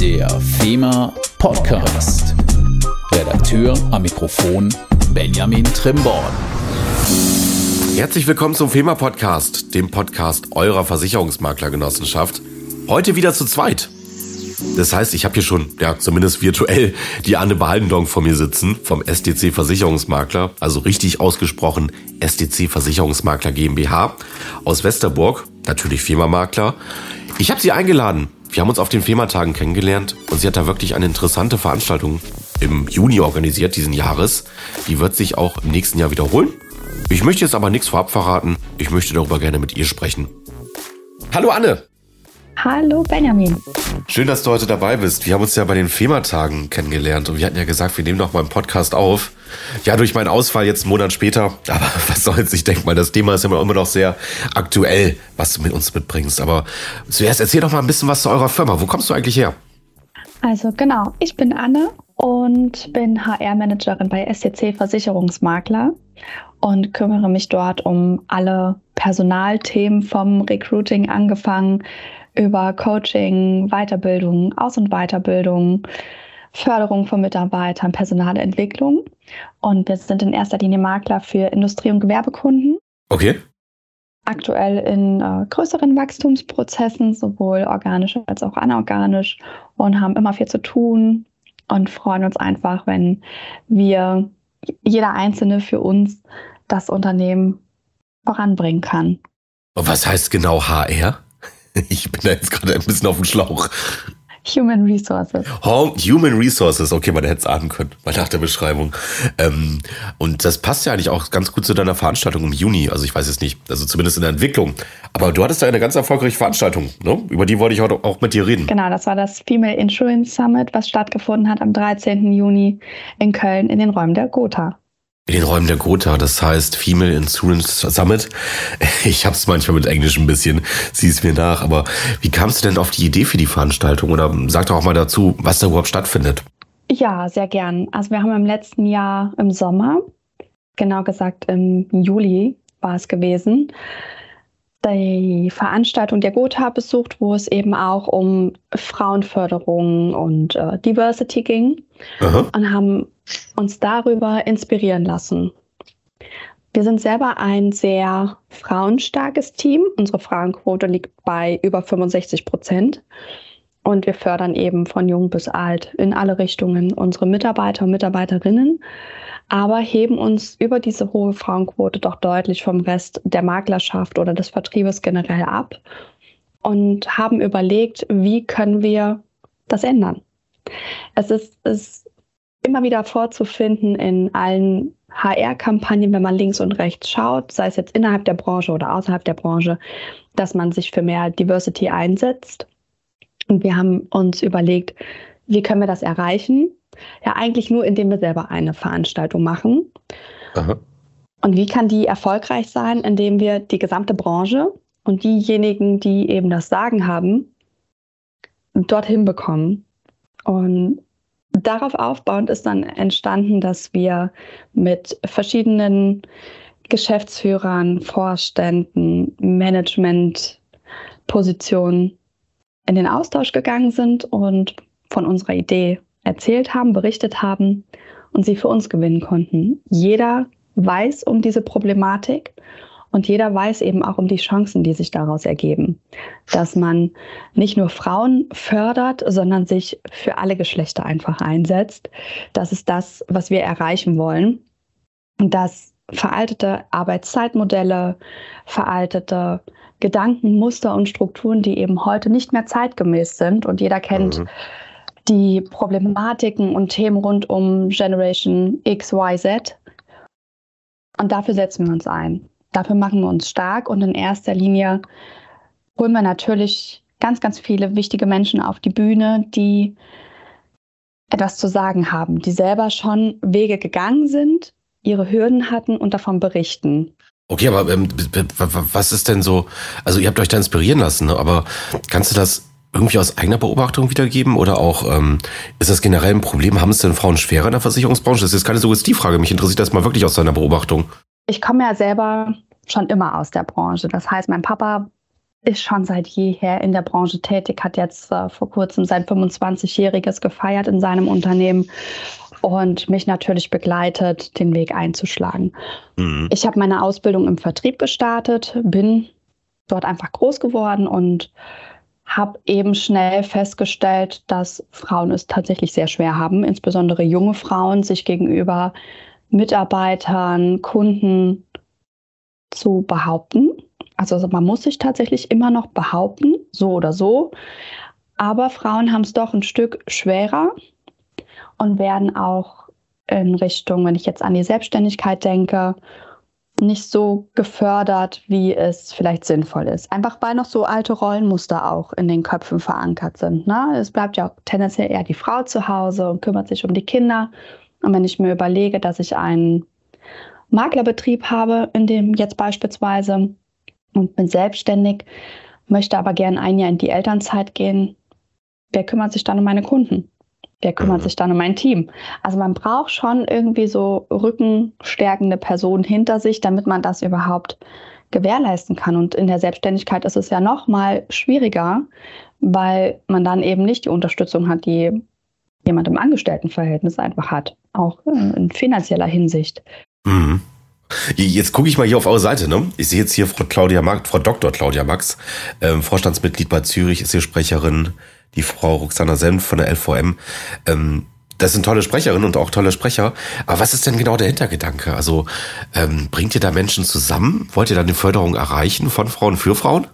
Der FEMA Podcast. Redakteur am Mikrofon Benjamin Trimborn. Herzlich willkommen zum FEMA Podcast, dem Podcast eurer Versicherungsmaklergenossenschaft. Heute wieder zu zweit. Das heißt, ich habe hier schon, ja, zumindest virtuell, die Anne Behaldendong vor mir sitzen vom SDC Versicherungsmakler, also richtig ausgesprochen SDC Versicherungsmakler GmbH aus Westerburg, natürlich FEMA-Makler. Ich habe sie eingeladen. Wir haben uns auf den FEMA-Tagen kennengelernt und sie hat da wirklich eine interessante Veranstaltung im Juni organisiert diesen Jahres. Die wird sich auch im nächsten Jahr wiederholen. Ich möchte jetzt aber nichts vorab verraten. Ich möchte darüber gerne mit ihr sprechen. Hallo Anne! Hallo Benjamin. Schön, dass du heute dabei bist. Wir haben uns ja bei den FEMA-Tagen kennengelernt und wir hatten ja gesagt, wir nehmen noch mal einen Podcast auf. Ja, durch meinen Ausfall jetzt einen Monat später. Aber was soll's, ich denke mal, das Thema ist immer, immer noch sehr aktuell, was du mit uns mitbringst. Aber zuerst erzähl doch mal ein bisschen was zu eurer Firma. Wo kommst du eigentlich her? Also genau, ich bin Anne und bin HR-Managerin bei SCC Versicherungsmakler und kümmere mich dort um alle Personalthemen vom Recruiting angefangen über Coaching, Weiterbildung, Aus- und Weiterbildung, Förderung von Mitarbeitern, Personalentwicklung. Und wir sind in erster Linie Makler für Industrie- und Gewerbekunden. Okay. Aktuell in äh, größeren Wachstumsprozessen, sowohl organisch als auch anorganisch, und haben immer viel zu tun und freuen uns einfach, wenn wir, jeder Einzelne für uns, das Unternehmen voranbringen kann. Und was heißt genau HR? Ich bin da jetzt gerade ein bisschen auf dem Schlauch. Human Resources. Human Resources, okay, man hätte es ahnen können, mal nach der Beschreibung. Ähm, und das passt ja eigentlich auch ganz gut zu deiner Veranstaltung im Juni. Also ich weiß es nicht, also zumindest in der Entwicklung. Aber du hattest da eine ganz erfolgreiche Veranstaltung, ne? Über die wollte ich heute auch mit dir reden. Genau, das war das Female Insurance Summit, was stattgefunden hat am 13. Juni in Köln in den Räumen der Gotha in den Räumen der Gotha, das heißt Female Insurance Summit. Ich habe es manchmal mit Englisch ein bisschen, sieh es mir nach, aber wie kamst du denn auf die Idee für die Veranstaltung oder sag doch auch mal dazu, was da überhaupt stattfindet? Ja, sehr gern. Also wir haben im letzten Jahr im Sommer, genau gesagt im Juli war es gewesen, die Veranstaltung der Gotha besucht, wo es eben auch um Frauenförderung und äh, Diversity ging Aha. und haben uns darüber inspirieren lassen. Wir sind selber ein sehr frauenstarkes Team. Unsere Frauenquote liegt bei über 65 Prozent. Und wir fördern eben von jung bis alt in alle Richtungen unsere Mitarbeiter und Mitarbeiterinnen, aber heben uns über diese hohe Frauenquote doch deutlich vom Rest der Maklerschaft oder des Vertriebes generell ab und haben überlegt, wie können wir das ändern. Es ist, ist immer wieder vorzufinden in allen HR-Kampagnen, wenn man links und rechts schaut, sei es jetzt innerhalb der Branche oder außerhalb der Branche, dass man sich für mehr Diversity einsetzt. Und wir haben uns überlegt, wie können wir das erreichen? Ja, eigentlich nur, indem wir selber eine Veranstaltung machen. Aha. Und wie kann die erfolgreich sein, indem wir die gesamte Branche und diejenigen, die eben das Sagen haben, dorthin bekommen? Und darauf aufbauend ist dann entstanden, dass wir mit verschiedenen Geschäftsführern, Vorständen, Managementpositionen in den Austausch gegangen sind und von unserer Idee erzählt haben, berichtet haben und sie für uns gewinnen konnten. Jeder weiß um diese Problematik und jeder weiß eben auch um die Chancen, die sich daraus ergeben. Dass man nicht nur Frauen fördert, sondern sich für alle Geschlechter einfach einsetzt. Das ist das, was wir erreichen wollen. Und dass veraltete Arbeitszeitmodelle, veraltete Gedankenmuster und Strukturen, die eben heute nicht mehr zeitgemäß sind. Und jeder kennt mhm. Die Problematiken und Themen rund um Generation X, Y, Z. Und dafür setzen wir uns ein. Dafür machen wir uns stark und in erster Linie holen wir natürlich ganz, ganz viele wichtige Menschen auf die Bühne, die etwas zu sagen haben, die selber schon Wege gegangen sind, ihre Hürden hatten und davon berichten. Okay, aber ähm, was ist denn so, also ihr habt euch da inspirieren lassen, ne? aber kannst du das irgendwie aus eigener Beobachtung wiedergeben oder auch ähm, ist das generell ein Problem? Haben es denn Frauen schwerer in der Versicherungsbranche? Das ist jetzt keine Suggestivfrage, mich interessiert das mal wirklich aus deiner Beobachtung ich komme ja selber schon immer aus der Branche. Das heißt, mein Papa ist schon seit jeher in der Branche tätig, hat jetzt äh, vor kurzem sein 25-jähriges gefeiert in seinem Unternehmen und mich natürlich begleitet, den Weg einzuschlagen. Mhm. Ich habe meine Ausbildung im Vertrieb gestartet, bin dort einfach groß geworden und habe eben schnell festgestellt, dass Frauen es tatsächlich sehr schwer haben, insbesondere junge Frauen, sich gegenüber Mitarbeitern, Kunden zu behaupten. Also man muss sich tatsächlich immer noch behaupten, so oder so. Aber Frauen haben es doch ein Stück schwerer und werden auch in Richtung, wenn ich jetzt an die Selbstständigkeit denke, nicht so gefördert, wie es vielleicht sinnvoll ist. Einfach weil noch so alte Rollenmuster auch in den Köpfen verankert sind. Ne? Es bleibt ja auch tendenziell eher die Frau zu Hause und kümmert sich um die Kinder. Und wenn ich mir überlege, dass ich einen Maklerbetrieb habe, in dem jetzt beispielsweise und bin selbstständig, möchte aber gerne ein Jahr in die Elternzeit gehen, wer kümmert sich dann um meine Kunden? Wer kümmert mhm. sich dann um mein Team? Also man braucht schon irgendwie so rückenstärkende Personen hinter sich, damit man das überhaupt gewährleisten kann. Und in der Selbstständigkeit ist es ja noch mal schwieriger, weil man dann eben nicht die Unterstützung hat, die jemand im Angestelltenverhältnis einfach hat, auch in finanzieller Hinsicht. Mhm. Jetzt gucke ich mal hier auf eure Seite. Ne? Ich sehe jetzt hier Frau Claudia Max, Frau Dr. Claudia Max, ähm, Vorstandsmitglied bei Zürich, ist hier Sprecherin die Frau Roxana Senf von der LVM. Ähm, das sind tolle Sprecherinnen und auch tolle Sprecher. Aber was ist denn genau der Hintergedanke? Also ähm, bringt ihr da Menschen zusammen? Wollt ihr da eine Förderung erreichen von Frauen für Frauen?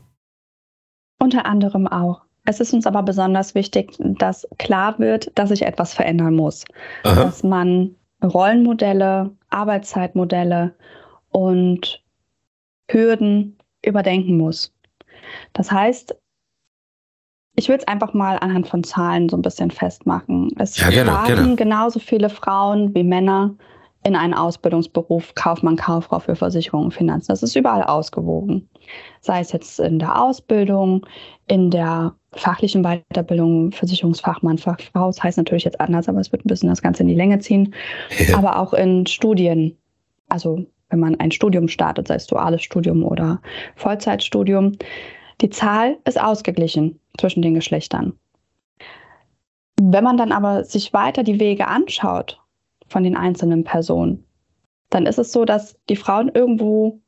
Unter anderem auch. Es ist uns aber besonders wichtig, dass klar wird, dass sich etwas verändern muss. Aha. Dass man Rollenmodelle, Arbeitszeitmodelle und Hürden überdenken muss. Das heißt, ich will es einfach mal anhand von Zahlen so ein bisschen festmachen. Es ja, gerne, gerne. genauso viele Frauen wie Männer in einen Ausbildungsberuf Kaufmann, Kauffrau für Versicherungen und Finanzen. Das ist überall ausgewogen. Sei es jetzt in der Ausbildung, in der fachlichen Weiterbildung, Versicherungsfachmann, Fachfrau. Das heißt natürlich jetzt anders, aber es wird ein bisschen das Ganze in die Länge ziehen. Ja. Aber auch in Studien. Also wenn man ein Studium startet, sei es duales Studium oder Vollzeitstudium. Die Zahl ist ausgeglichen zwischen den Geschlechtern. Wenn man dann aber sich weiter die Wege anschaut von den einzelnen Personen, dann ist es so, dass die Frauen irgendwo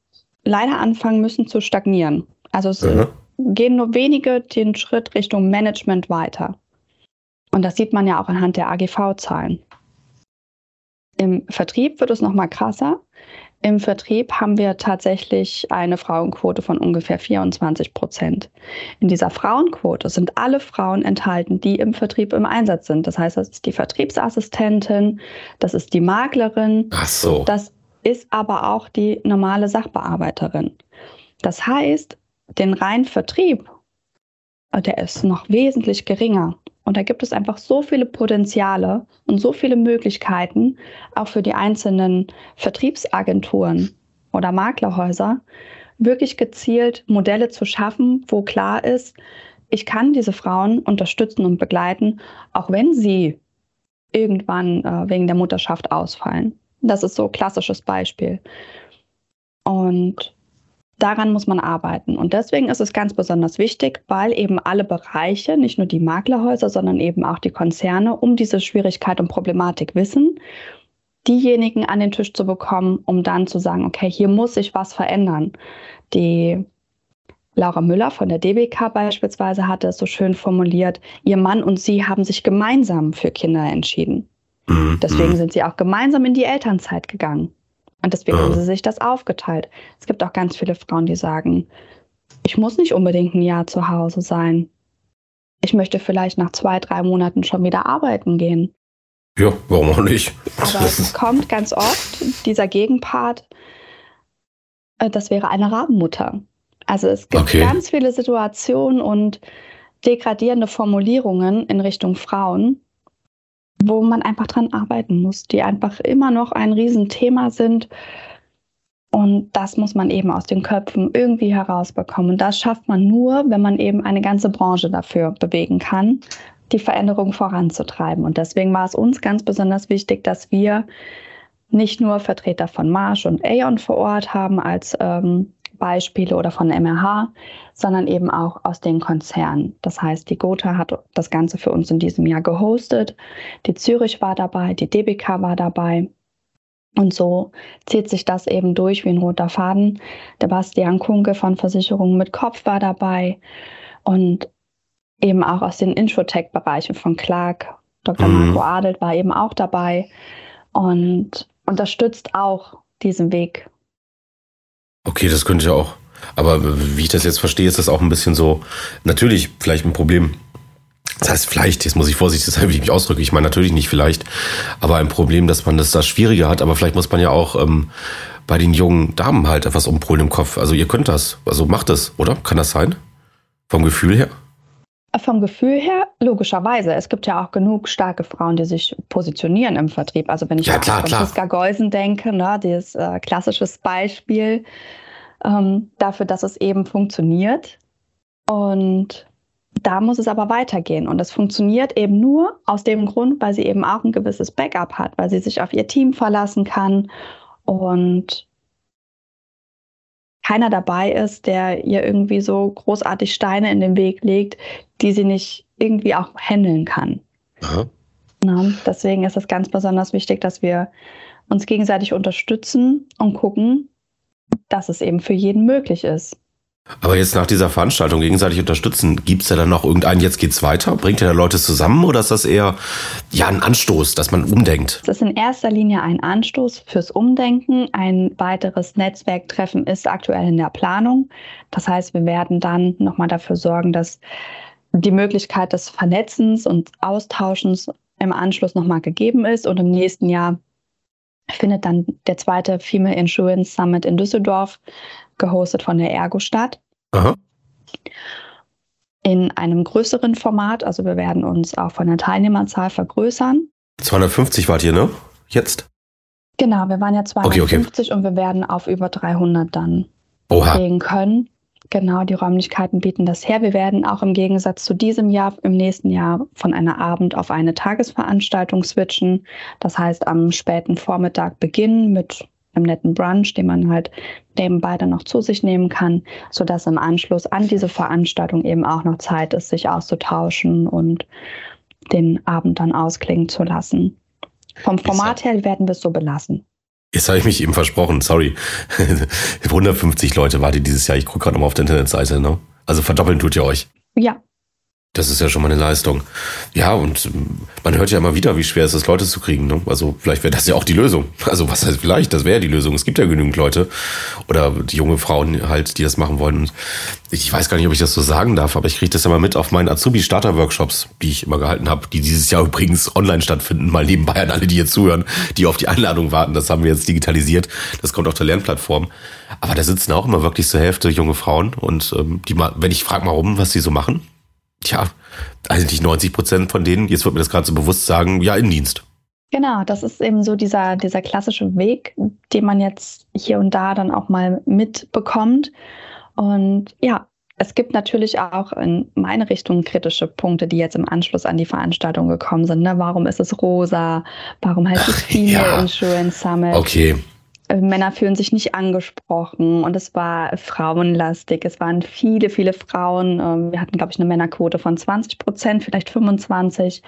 leider anfangen müssen zu stagnieren. Also es mhm. gehen nur wenige den Schritt Richtung Management weiter. Und das sieht man ja auch anhand der AGV-Zahlen. Im Vertrieb wird es noch mal krasser. Im Vertrieb haben wir tatsächlich eine Frauenquote von ungefähr 24 Prozent. In dieser Frauenquote sind alle Frauen enthalten, die im Vertrieb im Einsatz sind. Das heißt, das ist die Vertriebsassistentin, das ist die Maklerin. Ach so. Das ist aber auch die normale Sachbearbeiterin. Das heißt, den reinen Vertrieb, der ist noch wesentlich geringer. Und da gibt es einfach so viele Potenziale und so viele Möglichkeiten, auch für die einzelnen Vertriebsagenturen oder Maklerhäuser, wirklich gezielt Modelle zu schaffen, wo klar ist, ich kann diese Frauen unterstützen und begleiten, auch wenn sie irgendwann äh, wegen der Mutterschaft ausfallen. Das ist so ein klassisches Beispiel. Und daran muss man arbeiten. Und deswegen ist es ganz besonders wichtig, weil eben alle Bereiche, nicht nur die Maklerhäuser, sondern eben auch die Konzerne um diese Schwierigkeit und Problematik wissen, diejenigen an den Tisch zu bekommen, um dann zu sagen, okay, hier muss sich was verändern. Die Laura Müller von der DBK beispielsweise hatte es so schön formuliert, ihr Mann und sie haben sich gemeinsam für Kinder entschieden. Mhm. Deswegen sind sie auch gemeinsam in die Elternzeit gegangen. Und deswegen haben sie sich das aufgeteilt. Es gibt auch ganz viele Frauen, die sagen, ich muss nicht unbedingt ein Jahr zu Hause sein. Ich möchte vielleicht nach zwei, drei Monaten schon wieder arbeiten gehen. Ja, warum auch nicht? Aber es kommt ganz oft dieser Gegenpart, äh, das wäre eine Rabenmutter. Also es gibt okay. ganz viele Situationen und degradierende Formulierungen in Richtung Frauen, wo man einfach dran arbeiten muss, die einfach immer noch ein Riesenthema sind. Und das muss man eben aus den Köpfen irgendwie herausbekommen. Und das schafft man nur, wenn man eben eine ganze Branche dafür bewegen kann, die Veränderung voranzutreiben. Und deswegen war es uns ganz besonders wichtig, dass wir nicht nur Vertreter von Marsh und Aeon vor Ort haben als ähm, Beispiele oder von MRH, sondern eben auch aus den Konzernen. Das heißt, die Gotha hat das Ganze für uns in diesem Jahr gehostet. Die Zürich war dabei, die DBK war dabei. Und so zieht sich das eben durch wie ein roter Faden. Der Bastian Kunke von Versicherungen mit Kopf war dabei und eben auch aus den Infotech-Bereichen von Clark. Dr. Mhm. Marco Adelt war eben auch dabei und unterstützt auch diesen Weg. Okay, das könnte ich auch. Aber wie ich das jetzt verstehe, ist das auch ein bisschen so, natürlich vielleicht ein Problem das heißt vielleicht, jetzt muss ich vorsichtig sein, wie ich mich ausdrücke. Ich meine natürlich nicht vielleicht, aber ein Problem, dass man das da schwieriger hat. Aber vielleicht muss man ja auch ähm, bei den jungen Damen halt etwas umpolen im Kopf. Also ihr könnt das, also macht das, oder? Kann das sein? Vom Gefühl her? Vom Gefühl her, logischerweise. Es gibt ja auch genug starke Frauen, die sich positionieren im Vertrieb. Also wenn ich ja, an Franziska Geusen denke, ne, dieses äh, klassisches Beispiel ähm, dafür, dass es eben funktioniert. Und da muss es aber weitergehen. Und das funktioniert eben nur aus dem Grund, weil sie eben auch ein gewisses Backup hat, weil sie sich auf ihr Team verlassen kann und keiner dabei ist, der ihr irgendwie so großartig Steine in den Weg legt, die sie nicht irgendwie auch handeln kann. Na, deswegen ist es ganz besonders wichtig, dass wir uns gegenseitig unterstützen und gucken, dass es eben für jeden möglich ist. Aber jetzt nach dieser Veranstaltung gegenseitig unterstützen, gibt es ja dann noch irgendeinen, jetzt geht's weiter? Bringt ihr da Leute zusammen oder ist das eher ja ein Anstoß, dass man umdenkt? Das ist in erster Linie ein Anstoß fürs Umdenken. Ein weiteres Netzwerktreffen ist aktuell in der Planung. Das heißt, wir werden dann nochmal dafür sorgen, dass die Möglichkeit des Vernetzens und Austauschens im Anschluss nochmal gegeben ist. Und im nächsten Jahr findet dann der zweite Female Insurance Summit in Düsseldorf gehostet von der Ergo statt. Aha. In einem größeren Format, also wir werden uns auch von der Teilnehmerzahl vergrößern. 250 wart ihr, ne? Jetzt? Genau, wir waren ja 250 okay, okay. und wir werden auf über 300 dann Oha. gehen können. Genau, die Räumlichkeiten bieten das her. Wir werden auch im Gegensatz zu diesem Jahr im nächsten Jahr von einer Abend- auf eine Tagesveranstaltung switchen. Das heißt, am späten Vormittag beginnen mit einem netten Brunch, den man halt nebenbei dann noch zu sich nehmen kann, sodass im Anschluss an diese Veranstaltung eben auch noch Zeit ist, sich auszutauschen und den Abend dann ausklingen zu lassen. Vom Format her werden wir es so belassen. Jetzt habe ich mich eben versprochen, sorry. 150 Leute wart ihr dieses Jahr. Ich gucke gerade nochmal auf der Internetseite. Ne? Also verdoppeln tut ihr euch. Ja, das ist ja schon mal eine Leistung. Ja, und ähm, man hört ja immer wieder, wie schwer es ist, Leute zu kriegen. Ne? Also vielleicht wäre das ja auch die Lösung. Also was heißt vielleicht? Das wäre die Lösung. Es gibt ja genügend Leute oder junge Frauen halt, die das machen wollen. Und ich weiß gar nicht, ob ich das so sagen darf, aber ich kriege das ja mal mit auf meinen Azubi-Starter-Workshops, die ich immer gehalten habe, die dieses Jahr übrigens online stattfinden. Mal nebenbei an alle, die jetzt zuhören, die auf die Einladung warten. Das haben wir jetzt digitalisiert. Das kommt auf der Lernplattform. Aber da sitzen auch immer wirklich zur Hälfte junge Frauen. Und ähm, die wenn ich frage mal rum, was die so machen, tja, eigentlich 90 Prozent von denen, jetzt wird mir das gerade so bewusst sagen, ja, Innendienst. Genau, das ist eben so dieser, dieser klassische Weg, den man jetzt hier und da dann auch mal mitbekommt. Und ja, es gibt natürlich auch in meine Richtung kritische Punkte, die jetzt im Anschluss an die Veranstaltung gekommen sind. Ne? Warum ist es rosa? Warum heißt es Female ja. Insurance Summit? Okay. Männer fühlen sich nicht angesprochen und es war frauenlastig. Es waren viele, viele Frauen. Ähm, wir hatten, glaube ich, eine Männerquote von 20 Prozent, vielleicht 25.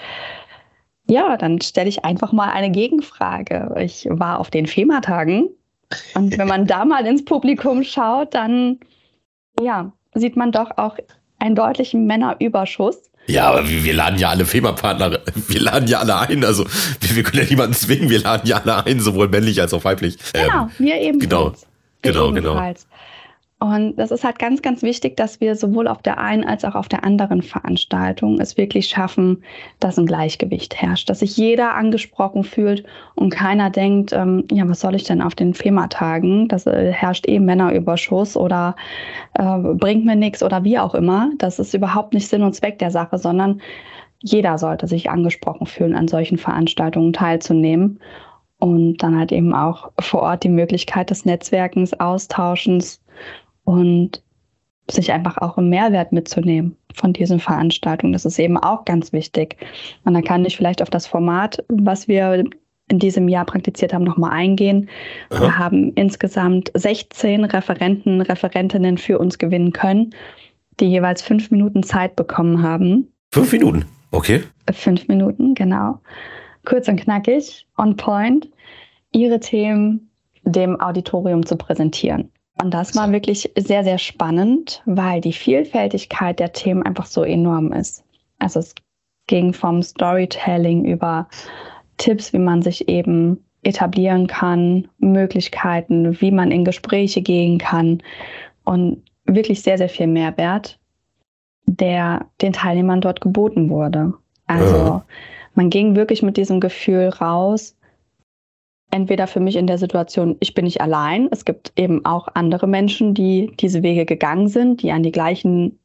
Ja, dann stelle ich einfach mal eine Gegenfrage. Ich war auf den FEMA-Tagen und wenn man da mal ins Publikum schaut, dann ja, sieht man doch auch einen deutlichen Männerüberschuss. Ja, aber wir, wir laden ja alle FEMA-Partner, wir laden ja alle ein. Also wir, wir, können ja niemanden zwingen, wir laden ja alle ein, sowohl männlich als auch weiblich. Genau, ähm, wir eben. Genau, genau, genau. Und das ist halt ganz, ganz wichtig, dass wir sowohl auf der einen als auch auf der anderen Veranstaltung es wirklich schaffen, dass ein Gleichgewicht herrscht, dass sich jeder angesprochen fühlt und keiner denkt, ähm, ja, was soll ich denn auf den FEMA-Tagen? Das äh, herrscht eh Männerüberschuss oder äh, bringt mir nichts oder wie auch immer. Das ist überhaupt nicht Sinn und Zweck der Sache, sondern jeder sollte sich angesprochen fühlen, an solchen Veranstaltungen teilzunehmen und dann halt eben auch vor Ort die Möglichkeit des Netzwerkens, Austauschens und sich einfach auch im Mehrwert mitzunehmen von diesen Veranstaltungen. Das ist eben auch ganz wichtig. Und dann kann ich vielleicht auf das Format, was wir in diesem Jahr praktiziert haben, nochmal eingehen. Aha. Wir haben insgesamt 16 Referenten, Referentinnen für uns gewinnen können, die jeweils fünf Minuten Zeit bekommen haben. Fünf Minuten, okay. Fünf Minuten, genau. Kurz und knackig, on point, ihre Themen dem Auditorium zu präsentieren. Und das war wirklich sehr, sehr spannend, weil die Vielfältigkeit der Themen einfach so enorm ist. Also es ging vom Storytelling über Tipps, wie man sich eben etablieren kann, Möglichkeiten, wie man in Gespräche gehen kann und wirklich sehr, sehr viel Mehrwert, der den Teilnehmern dort geboten wurde. Also man ging wirklich mit diesem Gefühl raus, entweder für mich in der Situation, ich bin nicht allein. Es gibt eben auch andere Menschen, die diese Wege gegangen sind, die an die gleichen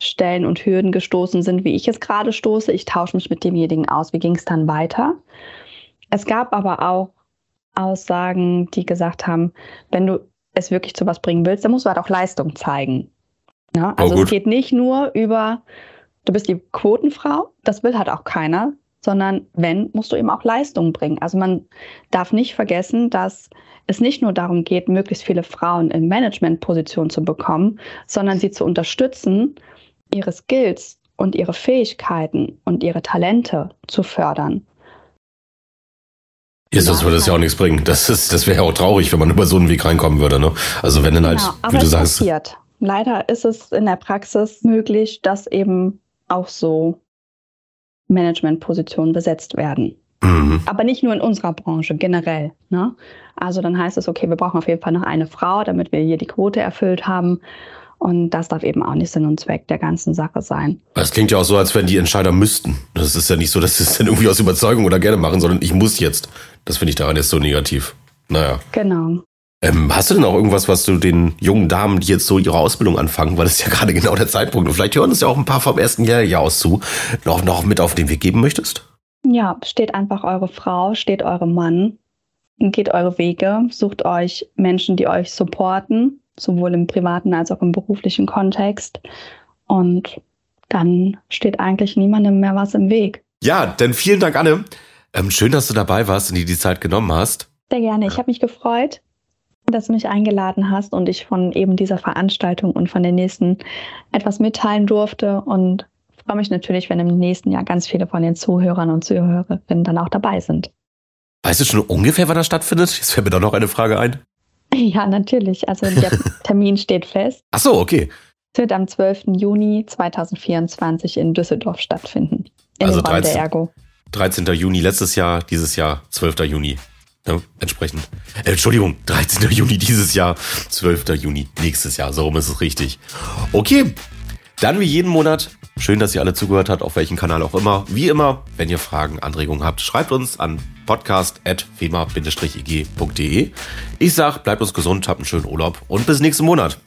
Stellen und Hürden gestoßen sind, wie ich es gerade stoße. Ich tausche mich mit demjenigen aus. Wie ging es dann weiter? Es gab aber auch Aussagen, die gesagt haben, wenn du es wirklich zu was bringen willst, dann musst du halt auch Leistung zeigen. Ja, also oh, es geht nicht nur über, du bist die Quotenfrau, das will halt auch keiner, sondern wenn, musst du eben auch Leistung bringen. Also man darf nicht vergessen, dass es nicht nur darum geht, möglichst viele Frauen in Managementpositionen zu bekommen, sondern sie zu unterstützen, ihre Skills und ihre Fähigkeiten und ihre Talente zu fördern. Ja, sonst würde es ja auch nichts bringen. Das, ist, das wäre ja auch traurig, wenn man über so einen Weg reinkommen würde. Ne? Also wenn dann halt, genau, wie du sagst. Passiert. Leider ist es in der Praxis möglich, dass eben auch so Managementpositionen besetzt werden. Mhm. Aber nicht nur in unserer Branche, generell. Ne? Also dann heißt es, okay, wir brauchen auf jeden Fall noch eine Frau, damit wir hier die Quote erfüllt haben. Und das darf eben auch nicht Sinn und Zweck der ganzen Sache sein. Das klingt ja auch so, als wenn die Entscheider müssten. Das ist ja nicht so, dass sie es dann irgendwie aus Überzeugung oder gerne machen, sondern ich muss jetzt. Das finde ich daran jetzt so negativ. Naja. Genau. Ähm, hast du denn auch irgendwas, was du den jungen Damen, die jetzt so ihre Ausbildung anfangen, weil das ist ja gerade genau der Zeitpunkt und vielleicht hören es ja auch ein paar vom ersten Jahr, Jahr aus zu, noch, noch mit auf den Weg geben möchtest? Ja, steht einfach eure Frau, steht eure Mann, geht eure Wege, sucht euch Menschen, die euch supporten, sowohl im privaten als auch im beruflichen Kontext und dann steht eigentlich niemandem mehr was im Weg. Ja, denn vielen Dank, Anne. Ähm, schön, dass du dabei warst und dir die Zeit genommen hast. Sehr gerne. Ich habe mich gefreut dass du mich eingeladen hast und ich von eben dieser Veranstaltung und von der nächsten etwas mitteilen durfte und freue mich natürlich, wenn im nächsten Jahr ganz viele von den Zuhörern und Zuhörerinnen dann auch dabei sind. Weißt du schon ungefähr, wann das stattfindet? Jetzt fällt mir doch noch eine Frage ein. Ja, natürlich. Also der Termin steht fest. Ach so, okay. Es wird am 12. Juni 2024 in Düsseldorf stattfinden. In also 13, der Ergo. 13. Juni letztes Jahr, dieses Jahr 12. Juni. Ja, entsprechend. Äh, Entschuldigung, 13. Juni dieses Jahr, 12. Juni nächstes Jahr. So rum ist es richtig. Okay, dann wie jeden Monat. Schön, dass ihr alle zugehört habt, auf welchem Kanal auch immer. Wie immer, wenn ihr Fragen, Anregungen habt, schreibt uns an podcast.fema-ig.de. Ich sag, bleibt uns gesund, habt einen schönen Urlaub und bis nächsten Monat.